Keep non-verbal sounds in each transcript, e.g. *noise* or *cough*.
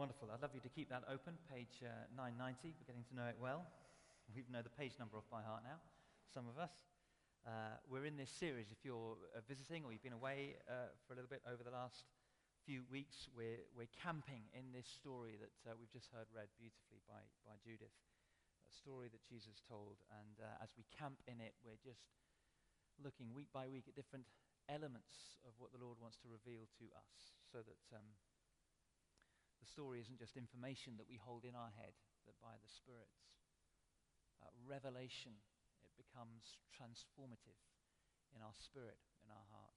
Wonderful. I'd love you to keep that open, page uh, 990. We're getting to know it well. *laughs* We know the page number off by heart now, some of us. Uh, we're in this series. If you're uh, visiting or you've been away uh, for a little bit over the last few weeks, we're, we're camping in this story that uh, we've just heard read beautifully by, by Judith. A story that Jesus told. And uh, as we camp in it, we're just looking week by week at different elements of what the Lord wants to reveal to us so that um, the story isn't just information that we hold in our head, that by the Spirit's uh, revelation, it becomes transformative in our spirit, in our heart,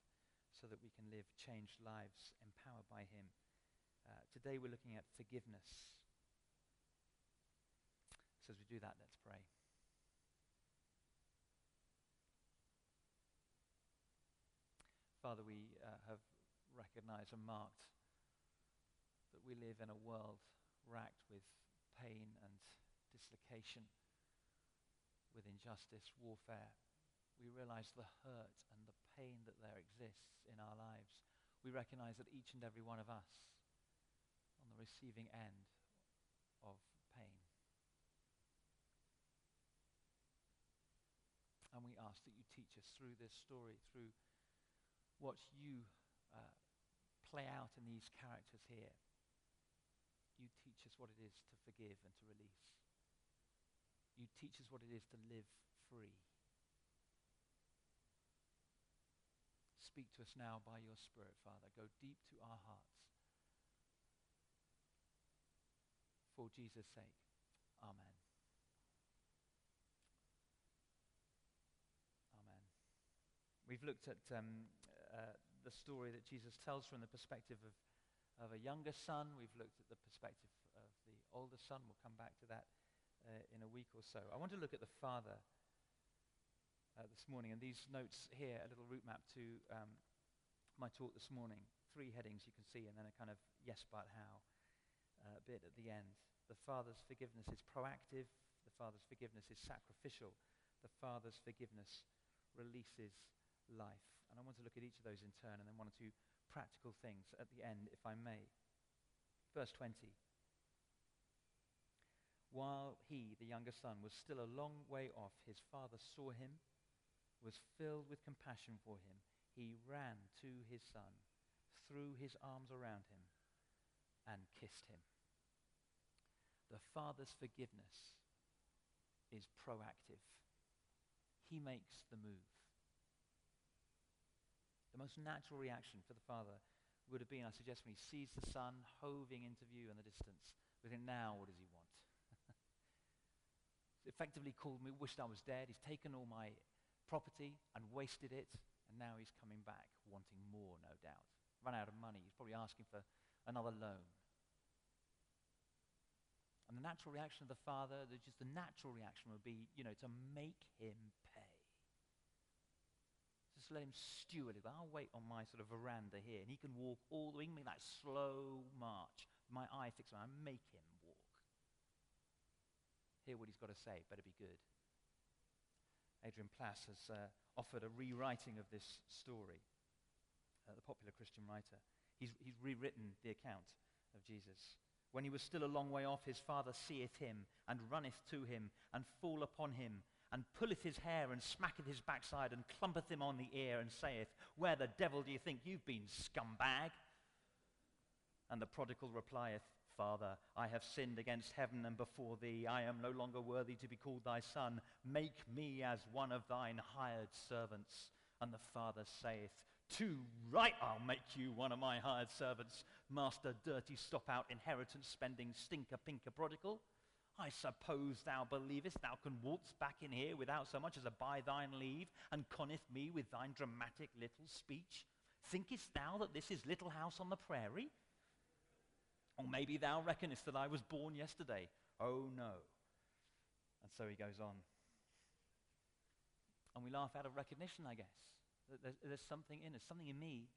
so that we can live changed lives empowered by Him. Uh, today we're looking at forgiveness. So as we do that, let's pray. Father, we uh, have recognized and marked that we live in a world racked with pain and dislocation, with injustice, warfare. We realize the hurt and the pain that there exists in our lives. We recognize that each and every one of us on the receiving end of pain. And we ask that you teach us through this story, through what you uh, play out in these characters here, you teach us what it is to forgive and to release. You teach us what it is to live free. Speak to us now by your Spirit, Father. Go deep to our hearts. For Jesus' sake. Amen. Amen. We've looked at um, uh, the story that Jesus tells from the perspective of of a younger son. We've looked at the perspective of the older son. We'll come back to that uh, in a week or so. I want to look at the father uh, this morning, and these notes here, a little route map to um, my talk this morning. Three headings you can see, and then a kind of yes, but how uh, bit at the end. The father's forgiveness is proactive. The father's forgiveness is sacrificial. The father's forgiveness releases life. And I want to look at each of those in turn, and then one or two practical things at the end, if I may. Verse 20. While he, the younger son, was still a long way off, his father saw him, was filled with compassion for him. He ran to his son, threw his arms around him, and kissed him. The father's forgiveness is proactive. He makes the move. Most natural reaction for the father would have been, I suggest, when he sees the son hoving into view in the distance. Within now, what does he want? *laughs* Effectively called me, wished I was dead. He's taken all my property and wasted it, and now he's coming back wanting more, no doubt. Run out of money. He's probably asking for another loan. And the natural reaction of the father, just the natural reaction would be, you know, to make him. Just let him stew a little. I'll wait on my sort of veranda here, and he can walk all the way, make that slow march. My eye fixed on him, I make him walk. Hear what he's got to say, better be good. Adrian Plass has uh, offered a rewriting of this story, uh, the popular Christian writer. He's, he's rewritten the account of Jesus. When he was still a long way off, his father seeth him, and runneth to him, and fall upon him, and pulleth his hair and smacketh his backside and clumpeth him on the ear and saith, Where the devil do you think you've been, scumbag? And the prodigal replieth, Father, I have sinned against heaven and before thee. I am no longer worthy to be called thy son. Make me as one of thine hired servants. And the father saith, Too right I'll make you one of my hired servants. Master, dirty, stop out, inheritance spending, stinker, pinker, prodigal. I suppose thou believest thou can waltz back in here without so much as a by thine leave, and conneth me with thine dramatic little speech? Thinkest thou that this is little house on the prairie? Or maybe thou reckonest that I was born yesterday. Oh no. And so he goes on. And we laugh out of recognition, I guess. There's, there's something in us, something in me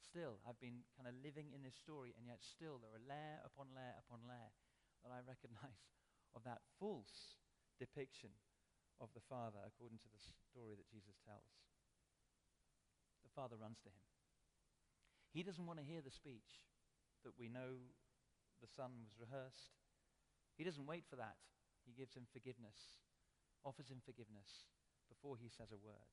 still. I've been kind of living in this story, and yet still there are layer upon layer upon layer that I recognize of that false depiction of the Father according to the story that Jesus tells. The Father runs to him. He doesn't want to hear the speech that we know the son was rehearsed. He doesn't wait for that. He gives him forgiveness, offers him forgiveness before he says a word.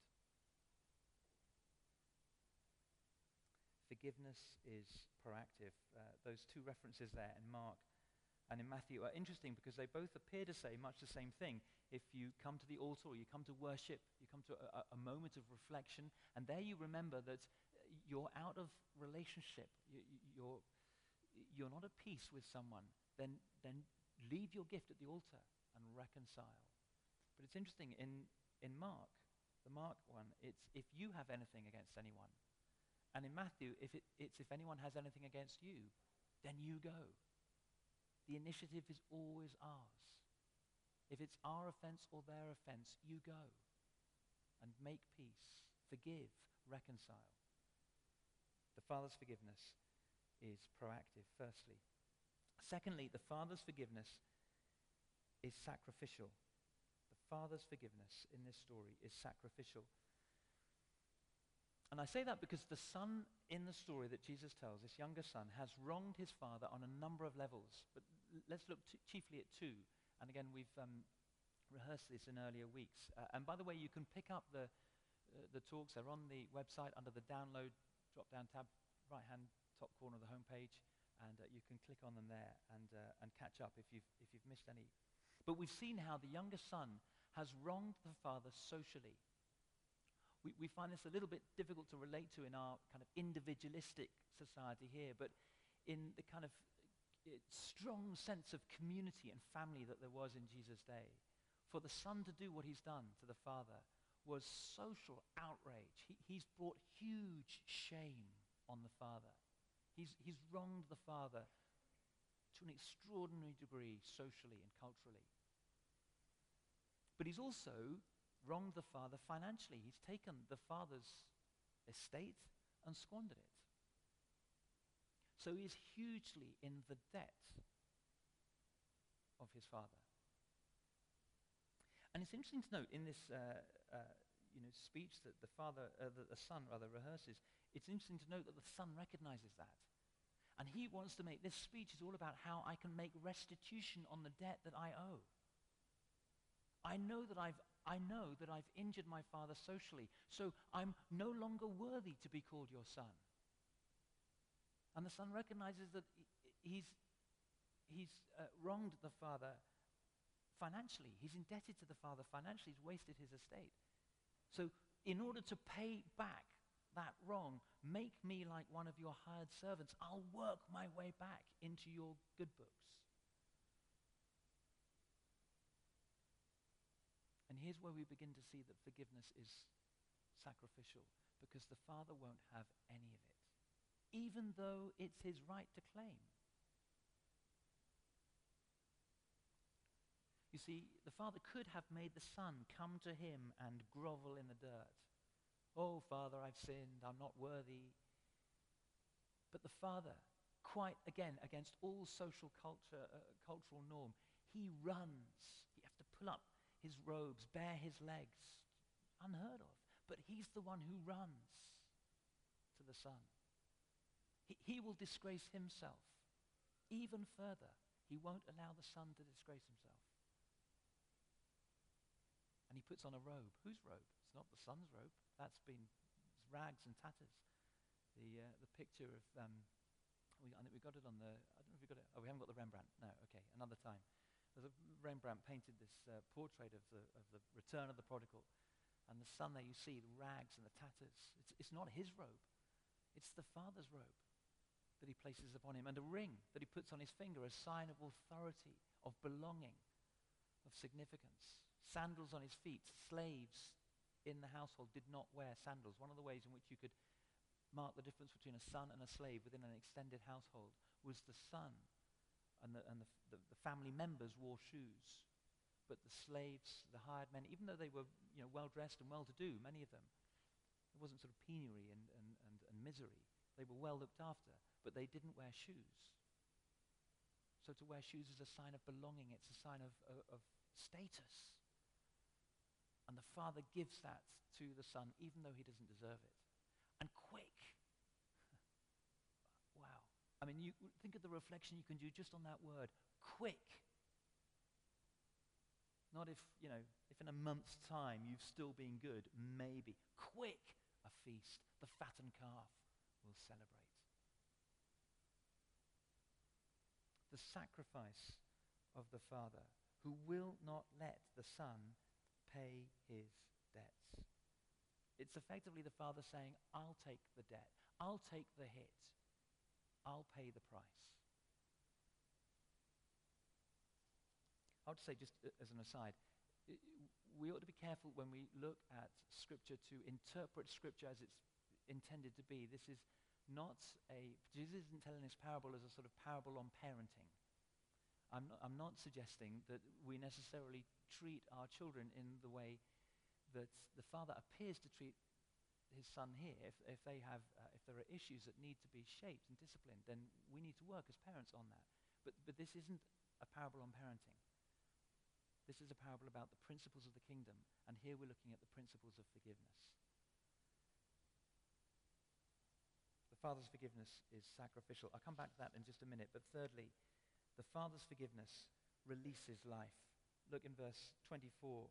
Forgiveness is proactive. Uh, those two references there in Mark and in Matthew are interesting because they both appear to say much the same thing. If you come to the altar or you come to worship, you come to a, a moment of reflection, and there you remember that you're out of relationship, you, you're, you're not at peace with someone, then, then leave your gift at the altar and reconcile. But it's interesting, in, in Mark, the Mark one, it's if you have anything against anyone. And in Matthew, if it, it's if anyone has anything against you, then you go. The initiative is always ours. If it's our offense or their offense, you go and make peace, forgive, reconcile. The Father's forgiveness is proactive, firstly. Secondly, the Father's forgiveness is sacrificial. The Father's forgiveness in this story is sacrificial. And I say that because the son in the story that Jesus tells, this younger son, has wronged his father on a number of levels. But let's look t- chiefly at two. And again, we've um, rehearsed this in earlier weeks. Uh, and by the way, you can pick up the, uh, the talks. They're on the website under the download drop-down tab, right-hand top corner of the homepage. And uh, you can click on them there and, uh, and catch up if you've, if you've missed any. But we've seen how the younger son has wronged the father socially we, we find this a little bit difficult to relate to in our kind of individualistic society here, but in the kind of uh, strong sense of community and family that there was in Jesus' day, for the son to do what he's done to the father was social outrage. He, he's brought huge shame on the father. He's, he's wronged the father to an extraordinary degree socially and culturally. But he's also wronged the father financially. He's taken the father's estate and squandered it. So he's hugely in the debt of his father. And it's interesting to note in this uh, uh, you know, speech that the father, uh, that the son rather rehearses, it's interesting to note that the son recognizes that. And he wants to make this speech is all about how I can make restitution on the debt that I owe. I know that I've I know that I've injured my father socially, so I'm no longer worthy to be called your son. And the son recognizes that he's, he's uh, wronged the father financially. He's indebted to the father financially. He's wasted his estate. So, in order to pay back that wrong, make me like one of your hired servants. I'll work my way back into your good books. Here's where we begin to see that forgiveness is sacrificial because the Father won't have any of it, even though it's his right to claim. You see, the Father could have made the Son come to him and grovel in the dirt. Oh, Father, I've sinned. I'm not worthy. But the Father, quite again, against all social culture, uh, cultural norm, he runs. You have to pull up his robes, bare his legs. Unheard of. But he's the one who runs to the Son. He, he will disgrace himself even further. He won't allow the Son to disgrace himself. And he puts on a robe. Whose robe? It's not the Son's robe. That's been rags and tatters. The, uh, the picture of, um, we, I think we got it on the, I don't know if we got it, oh, we haven't got the Rembrandt. No, okay, another time. Rembrandt painted this uh, portrait of the, of the return of the prodigal. And the son there you see, the rags and the tatters. It's, it's not his robe. It's the father's robe that he places upon him. And a ring that he puts on his finger, a sign of authority, of belonging, of significance. Sandals on his feet. Slaves in the household did not wear sandals. One of the ways in which you could mark the difference between a son and a slave within an extended household was the son and the, and the, the, the family members wore shoes. But the slaves, the hired men, even though they were you know, well dressed and well to do, many of them, it wasn't sort of penury and, and, and, and misery. They were well looked after, but they didn't wear shoes. So to wear shoes is a sign of belonging, it's a sign of, of, of status. And the father gives that to the son, even though he doesn't deserve it. And quick. I mean, you think of the reflection you can do just on that word, quick. Not if, you know, if in a month's time you've still been good, maybe. Quick, a feast. The fattened calf will celebrate. The sacrifice of the Father who will not let the Son pay his debts. It's effectively the Father saying, I'll take the debt. I'll take the hit. I'll pay the price. I would say, just as an aside, we ought to be careful when we look at Scripture to interpret Scripture as it's intended to be. This is not a, Jesus isn't telling this parable as a sort of parable on parenting. I'm not, I'm not suggesting that we necessarily treat our children in the way that the father appears to treat his son here. If, if, they have, uh, if there are issues that need to be shaped and disciplined, then we need to work as parents on that. But, but this isn't a parable on parenting. This is a parable about the principles of the kingdom, and here we're looking at the principles of forgiveness. The Father's forgiveness is sacrificial. I'll come back to that in just a minute. But thirdly, the Father's forgiveness releases life. Look in verse 24,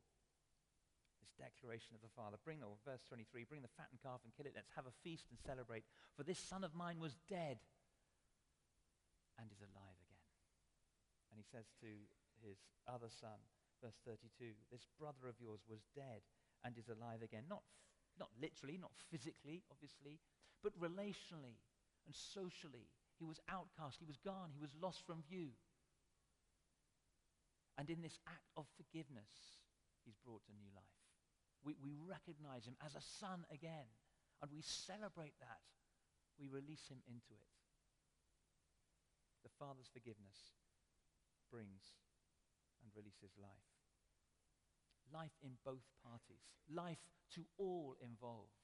this declaration of the Father. Bring, or verse 23, bring the fattened calf and kill it. Let's have a feast and celebrate. For this son of mine was dead and is alive again. And he says to his other son, verse 32, this brother of yours was dead and is alive again. Not, not literally, not physically, obviously, but relationally and socially. He was outcast, he was gone, he was lost from view. And in this act of forgiveness, he's brought to new life. We, we recognize him as a son again, and we celebrate that. We release him into it. The Father's forgiveness brings and releases life life in both parties, life to all involved.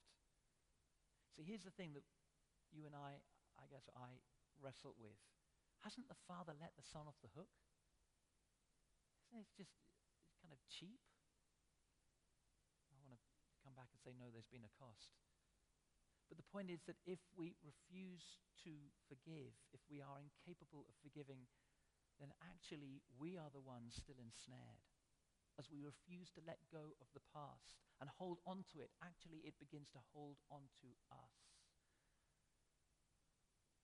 See, here's the thing that you and I, I guess I wrestle with. Hasn't the Father let the Son off the hook? Isn't it just kind of cheap? Say, no, there's been a cost. But the point is that if we refuse to forgive, if we are incapable of forgiving, then actually we are the ones still ensnared as we refuse to let go of the past and hold on to it, actually it begins to hold on to us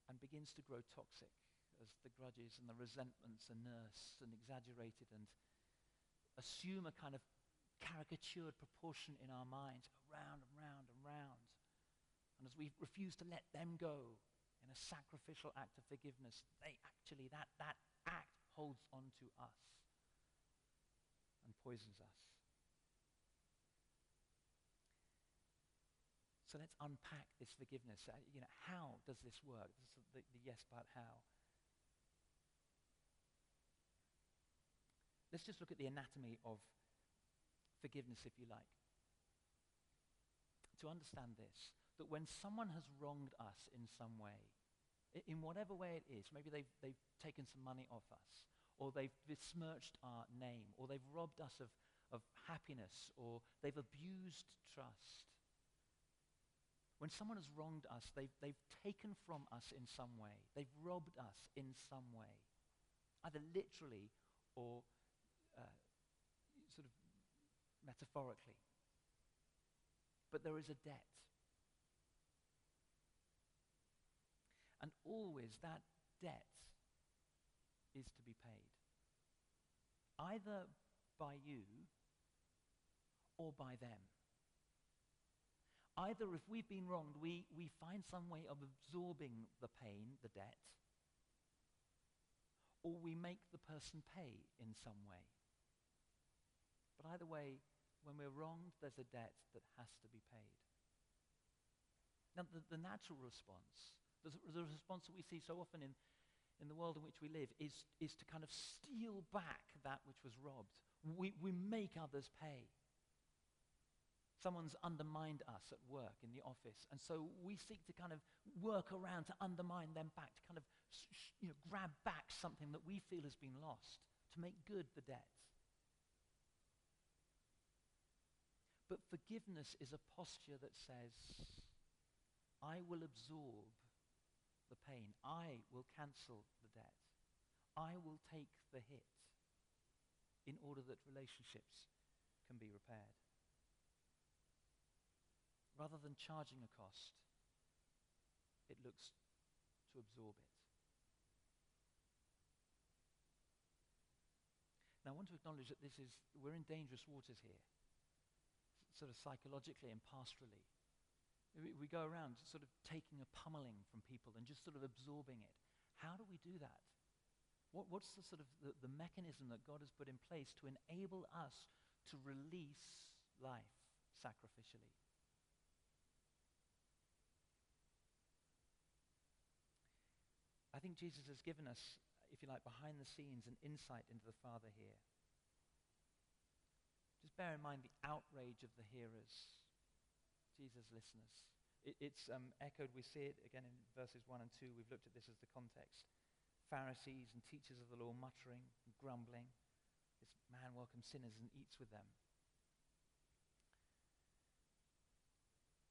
and begins to grow toxic as the grudges and the resentments are nursed and exaggerated and assume a kind of caricatured proportion in our minds around and round and round. And as we refuse to let them go in a sacrificial act of forgiveness, they actually, that, that act holds on to us and poisons us. So let's unpack this forgiveness. Uh, you know, how does this work? This is the, the yes, but how. Let's just look at the anatomy of forgiveness, if you like. To understand this, that when someone has wronged us in some way, in whatever way it is, maybe they've, they've taken some money off us, or they've besmirched our name, or they've robbed us of, of happiness, or they've abused trust. When someone has wronged us, they've, they've taken from us in some way. They've robbed us in some way, either literally or metaphorically. But there is a debt. And always that debt is to be paid. Either by you or by them. Either if we've been wronged, we, we find some way of absorbing the pain, the debt, or we make the person pay in some way. But either way, when we're wronged, there's a debt that has to be paid. Now, the, the natural response, the, the response that we see so often in, in the world in which we live is, is to kind of steal back that which was robbed. We, we make others pay. Someone's undermined us at work in the office, and so we seek to kind of work around to undermine them back, to kind of you know, grab back something that we feel has been lost, to make good the debt. But forgiveness is a posture that says, I will absorb the pain. I will cancel the debt. I will take the hit in order that relationships can be repaired. Rather than charging a cost, it looks to absorb it. Now, I want to acknowledge that this is, we're in dangerous waters here, sort of psychologically and pastorally. We, we go around sort of taking a pummeling from people and just sort of absorbing it. How do we do that? What, what's the sort of the, the mechanism that God has put in place to enable us to release life sacrificially? I think Jesus has given us, if you like, behind the scenes an insight into the Father here. Just bear in mind the outrage of the hearers, Jesus' listeners. It, it's um, echoed, we see it again in verses 1 and 2. We've looked at this as the context. Pharisees and teachers of the law muttering and grumbling. This man welcomes sinners and eats with them.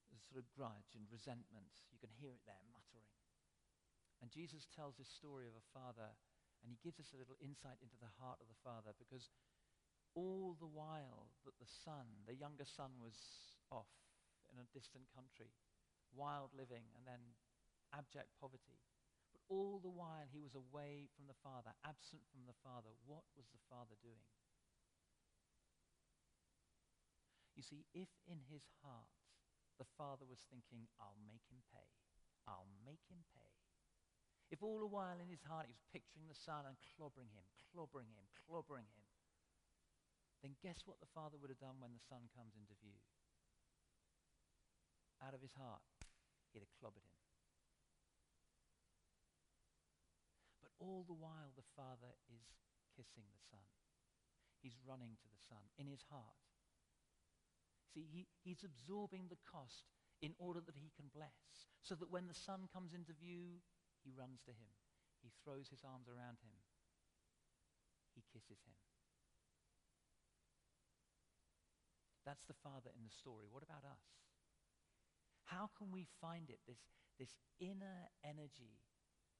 There's sort of grudge and resentment. You can hear it there, muttering. And Jesus tells this story of a father, and he gives us a little insight into the heart of the father because all the while that the son, the younger son, was off in a distant country, wild living, and then abject poverty. But all the while he was away from the father, absent from the father, what was the father doing? You see, if in his heart the father was thinking, I'll make him pay, I'll make him pay, if all the while in his heart he was picturing the son and clobbering him, clobbering him, clobbering him, then guess what the father would have done when the son comes into view? Out of his heart, he'd have clobbered him. But all the while, the father is kissing the son. He's running to the son in his heart. See, he, he's absorbing the cost in order that he can bless, so that when the son comes into view, he runs to him. He throws his arms around him. He kisses him. That's the father in the story. What about us? How can we find it, this, this inner energy,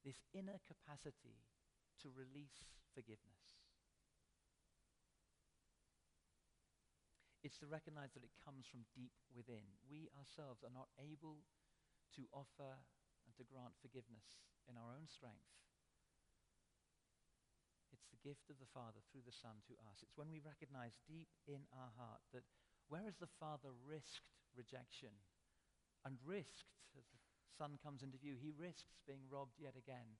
this inner capacity to release forgiveness? It's to recognize that it comes from deep within. We ourselves are not able to offer and to grant forgiveness in our own strength. It's the gift of the Father through the Son to us. It's when we recognize deep in our heart that whereas the Father risked rejection and risked, as the Son comes into view, he risks being robbed yet again.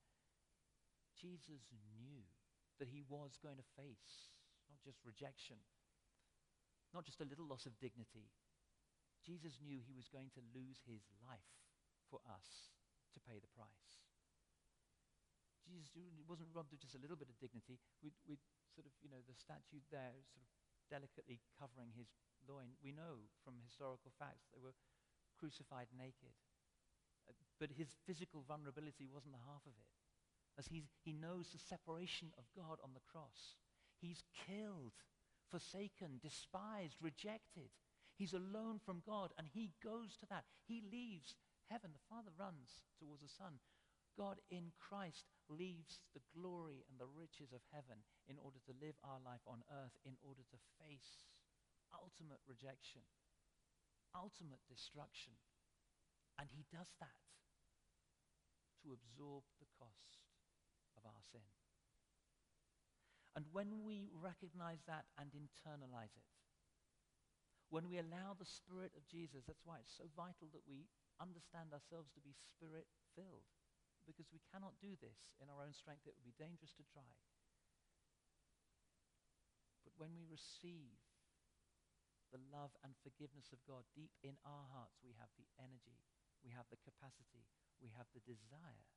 Jesus knew that he was going to face not just rejection, not just a little loss of dignity. Jesus knew he was going to lose his life for us to pay the price. Jesus wasn't robbed of just a little bit of dignity. We, we sort of, you know, the statue there sort of delicately covering his loin. We know from historical facts they were crucified naked. Uh, but his physical vulnerability wasn't the half of it. As he's, he knows the separation of God on the cross. He's killed, forsaken, despised, rejected. He's alone from God, and he goes to that. He leaves heaven. The Father runs towards the Son. God in Christ leaves the glory and the riches of heaven in order to live our life on earth, in order to face ultimate rejection, ultimate destruction. And he does that to absorb the cost of our sin. And when we recognize that and internalize it, when we allow the Spirit of Jesus, that's why it's so vital that we understand ourselves to be Spirit filled because we cannot do this in our own strength. It would be dangerous to try. But when we receive the love and forgiveness of God deep in our hearts, we have the energy, we have the capacity, we have the desire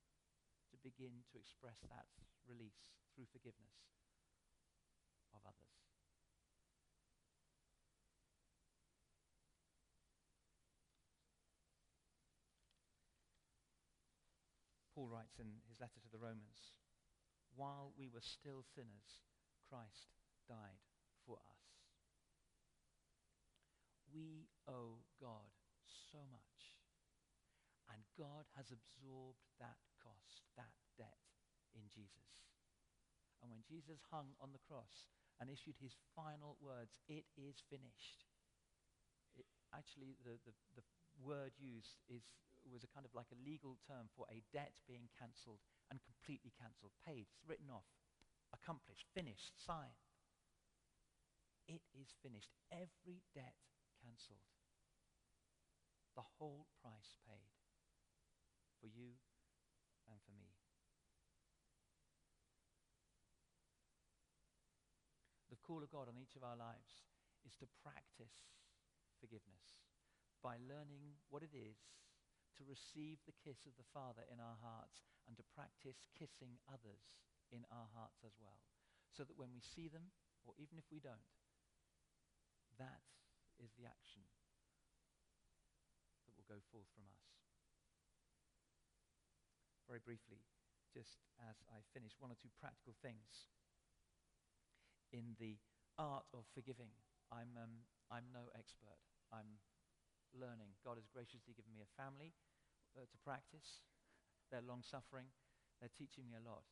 to begin to express that release through forgiveness of others. Paul writes in his letter to the Romans, while we were still sinners, Christ died for us. We owe God so much, and God has absorbed that cost that debt in Jesus. And when Jesus hung on the cross and issued his final words, it is finished. It, actually, the, the, the word used is, was a kind of like a legal term for a debt being cancelled and completely cancelled, paid, written off, accomplished, finished, signed. It is finished. Every debt cancelled. The whole price paid for you and for me. The call of God on each of our lives is to practice forgiveness by learning what it is to receive the kiss of the Father in our hearts and to practice kissing others in our hearts as well. So that when we see them, or even if we don't, that is the action that will go forth from us. Very briefly, just as I finish, one or two practical things in the art of forgiving. I'm, um, I'm no expert. I'm learning. God has graciously given me a family uh, to practice. They're long suffering. They're teaching me a lot.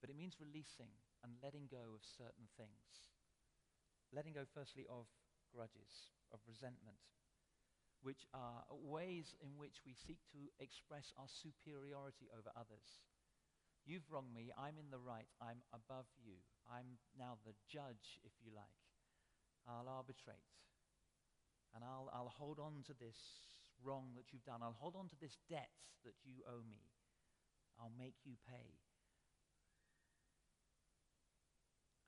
But it means releasing and letting go of certain things. Letting go, firstly, of grudges, of resentment, which are ways in which we seek to express our superiority over others. You've wronged me. I'm in the right. I'm above you. I'm now the judge, if you like. I'll arbitrate. And I'll, I'll hold on to this wrong that you've done. I'll hold on to this debt that you owe me. I'll make you pay.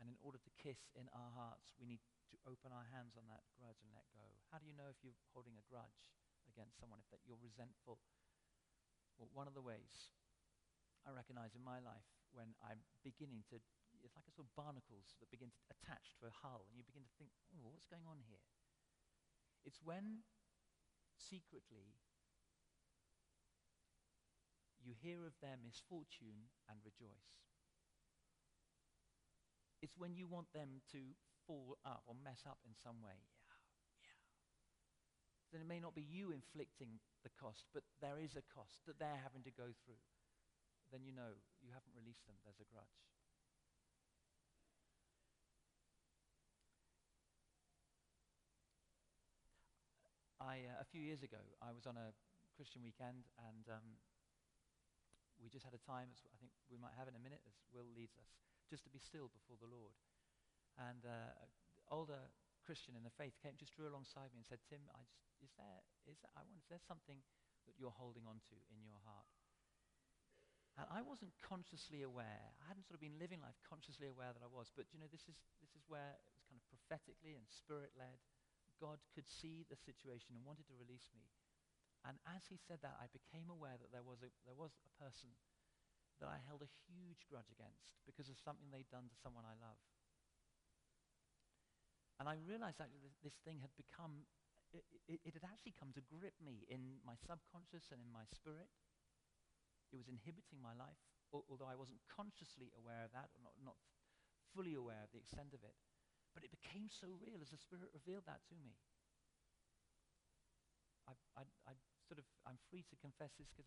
And in order to kiss in our hearts, we need to open our hands on that grudge and let go. How do you know if you're holding a grudge against someone, if that you're resentful? Well, one of the ways I recognize in my life when I'm beginning to, it's like a sort of barnacles that begin to attach to a hull, and you begin to think, oh, what's going on here? It's when secretly you hear of their misfortune and rejoice. It's when you want them to fall up or mess up in some way. Yeah, yeah. Then it may not be you inflicting the cost, but there is a cost that they're having to go through then you know you haven't released them. There's a grudge. I, uh, a few years ago, I was on a Christian weekend, and um, we just had a time, as I think we might have in a minute, as Will leads us, just to be still before the Lord. And uh, older Christian in the faith came, just drew alongside me and said, "Tim, I just, is there, is there, I wonder, is there something that you're holding on to in your heart?" And I wasn't consciously aware. I hadn't sort of been living life consciously aware that I was. But, you know, this is, this is where it was kind of prophetically and spirit-led. God could see the situation and wanted to release me. And as he said that, I became aware that there was a, there was a person that I held a huge grudge against because of something they'd done to someone I love. And I realized actually that this thing had become, it, it, it had actually come to grip me in my subconscious and in my spirit. It was inhibiting my life, although I wasn't consciously aware of that, or not, not fully aware of the extent of it. But it became so real as the Spirit revealed that to me. I, I, I sort of, I'm free to confess this because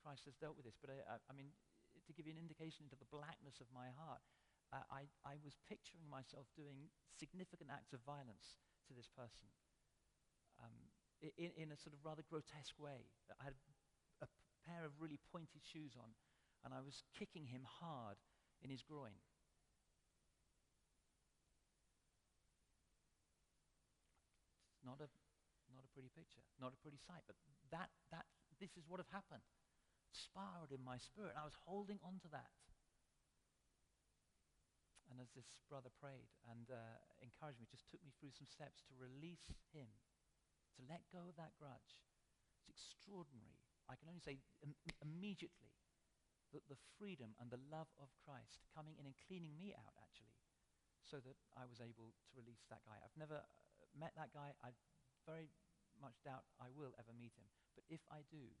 Christ has dealt with this, but I, I, mean, to give you an indication into the blackness of my heart, uh, I, I was picturing myself doing significant acts of violence to this person um, in, in a sort of rather grotesque way. I had a pair of really pointed shoes on, and I was kicking him hard in his groin. Not a, not a pretty picture, not a pretty sight, but that, that, this is what had happened. Sparred in my spirit. I was holding on to that. And as this brother prayed and uh, encouraged me, just took me through some steps to release him, to let go of that grudge. It's extraordinary I can only say Im- immediately that the freedom and the love of Christ coming in and cleaning me out, actually, so that I was able to release that guy. I've never met that guy. I very much doubt I will ever meet him. But if I do,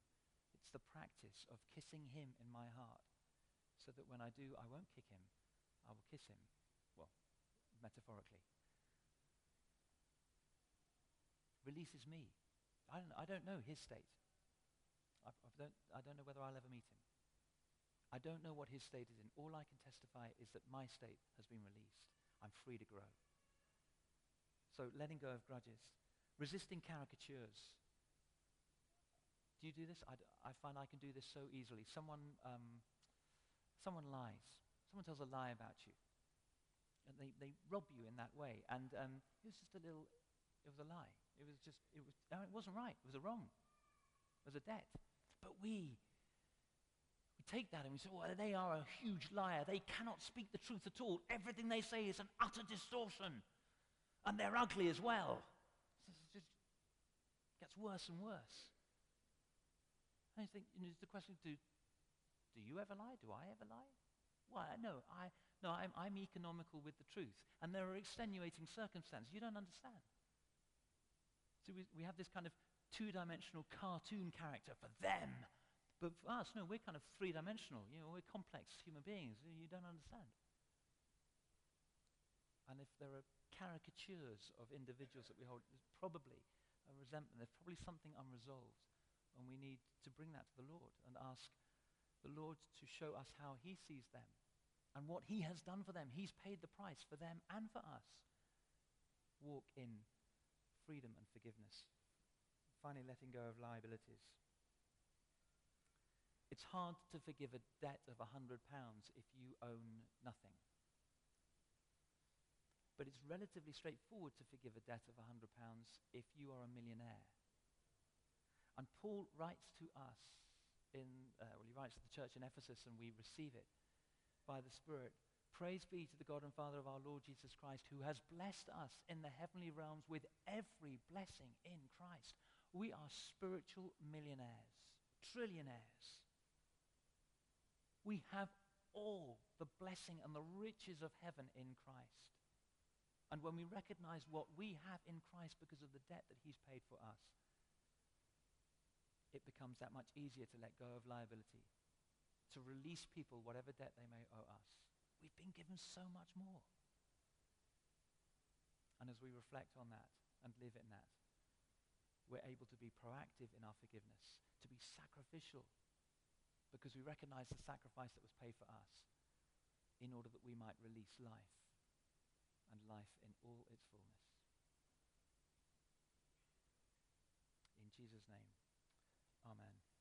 it's the practice of kissing him in my heart so that when I do, I won't kick him. I will kiss him. Well, metaphorically. Releases me. I don't, I don't know his state. I, I, don't, I don't know whether I'll ever meet him. I don't know what his state is in. All I can testify is that my state has been released. I'm free to grow. So letting go of grudges, resisting caricatures. Do you do this? I find I can do this so easily. Someone, um, someone lies. Someone tells a lie about you. And they, they rob you in that way. And um, it was just a little, it was a lie. It was just, it, was, no, it wasn't right. It was a wrong. It was a debt. But we, we take that and we say, well, they are a huge liar. They cannot speak the truth at all. Everything they say is an utter distortion. And they're ugly as well. It just gets worse and worse. And you think, you know, the question, do, do you ever lie? Do I ever lie? Well, no, I, no I'm, I'm economical with the truth. And there are extenuating circumstances. You don't understand. So we, we have this kind of two-dimensional cartoon character for them. But for us, no, we're kind of three-dimensional. You know, we're complex human beings. You don't understand. And if there are caricatures of individuals that we hold. There's probably a resentment. There's probably something unresolved. And we need to bring that to the Lord and ask the Lord to show us how he sees them and what he has done for them. He's paid the price for them and for us. Walk in freedom and forgiveness. Finally, letting go of liabilities. It's hard to forgive a debt of £100 if you own it's relatively straightforward to forgive a debt of £100 if you are a millionaire. And Paul writes to us in, uh, well, he writes to the church in Ephesus, and we receive it by the Spirit. Praise be to the God and Father of our Lord Jesus Christ, who has blessed us in the heavenly realms with every blessing in Christ. We are spiritual millionaires, trillionaires. We have all the blessing and the riches of heaven in Christ. And when we recognize what we have in Christ because of the debt that he's paid for us, it becomes that much easier to let go of liability, to release people whatever debt they may owe us. We've been given so much more. And as we reflect on that and live in that, we're able to be proactive in our forgiveness, to be sacrificial, because we recognize the sacrifice that was paid for us in order that we might release life life in all its fullness. In Jesus' name, amen.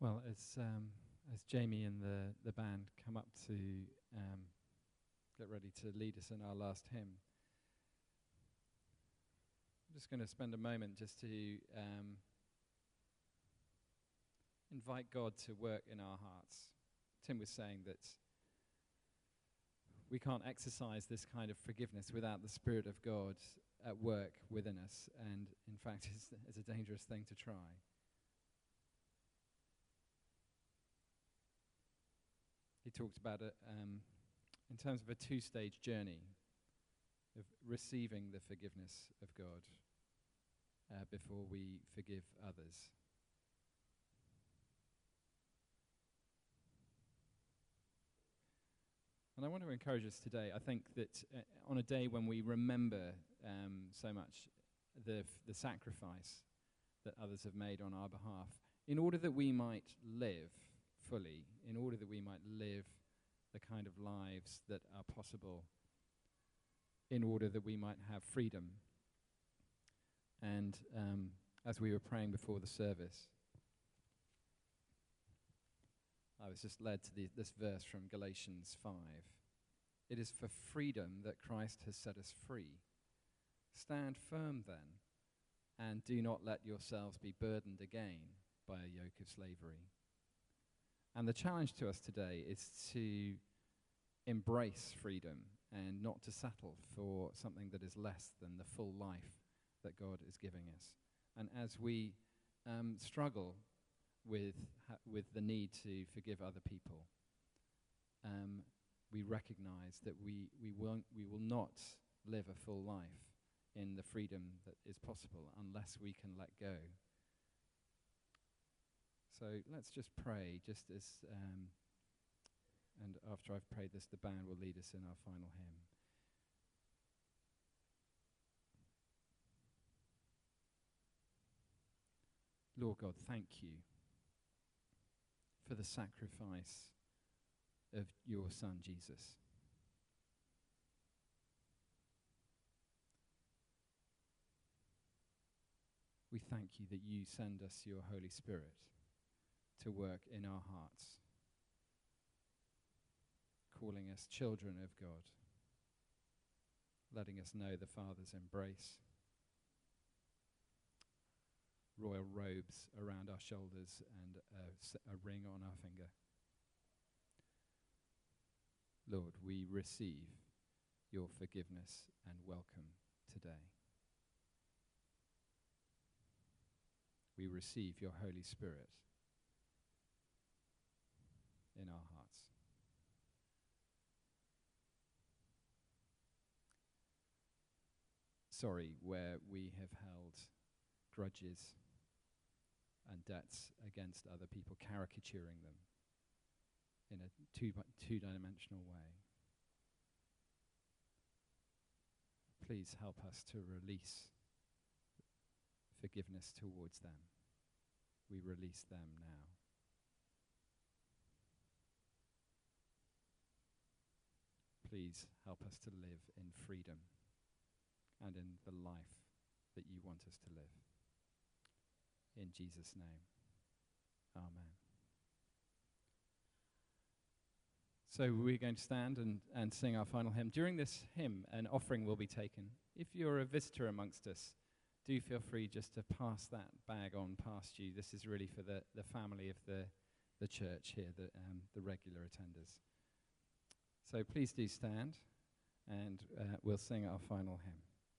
Well, as um, as Jamie and the the band come up to um, get ready to lead us in our last hymn, I'm just going to spend a moment just to um, invite God to work in our hearts. Tim was saying that we can't exercise this kind of forgiveness without the Spirit of God at work within us, and in fact, *laughs* it's, it's a dangerous thing to try. He talked about it um, in terms of a two stage journey of receiving the forgiveness of God uh, before we forgive others. And I want to encourage us today. I think that uh, on a day when we remember um, so much the, f- the sacrifice that others have made on our behalf, in order that we might live fully in order that we might live the kind of lives that are possible, in order that we might have freedom. And um, as we were praying before the service, I was just led to the, this verse from Galatians 5. It is for freedom that Christ has set us free. Stand firm then, and do not let yourselves be burdened again by a yoke of slavery. And the challenge to us today is to embrace freedom and not to settle for something that is less than the full life that God is giving us. And as we um, struggle with, ha- with the need to forgive other people, um, we recognize that we, we, won't, we will not live a full life in the freedom that is possible unless we can let go. So let's just pray, just as, um, and after I've prayed this, the band will lead us in our final hymn. Lord God, thank you for the sacrifice of your Son, Jesus. We thank you that you send us your Holy Spirit to work in our hearts, calling us children of God, letting us know the Father's embrace, royal robes around our shoulders, and a, a ring on our finger. Lord, we receive your forgiveness and welcome today. We receive your Holy Spirit in our hearts. Sorry, where we have held grudges and debts against other people, caricaturing them in a two, two dimensional way. Please help us to release forgiveness towards them. We release them now. Please help us to live in freedom and in the life that you want us to live. In Jesus' name, Amen. So we're going to stand and, and sing our final hymn. During this hymn, an offering will be taken. If you're a visitor amongst us, do feel free just to pass that bag on past you. This is really for the, the family of the, the church here, the, um, the regular attenders. So please do stand, and uh, we'll sing our final hymn.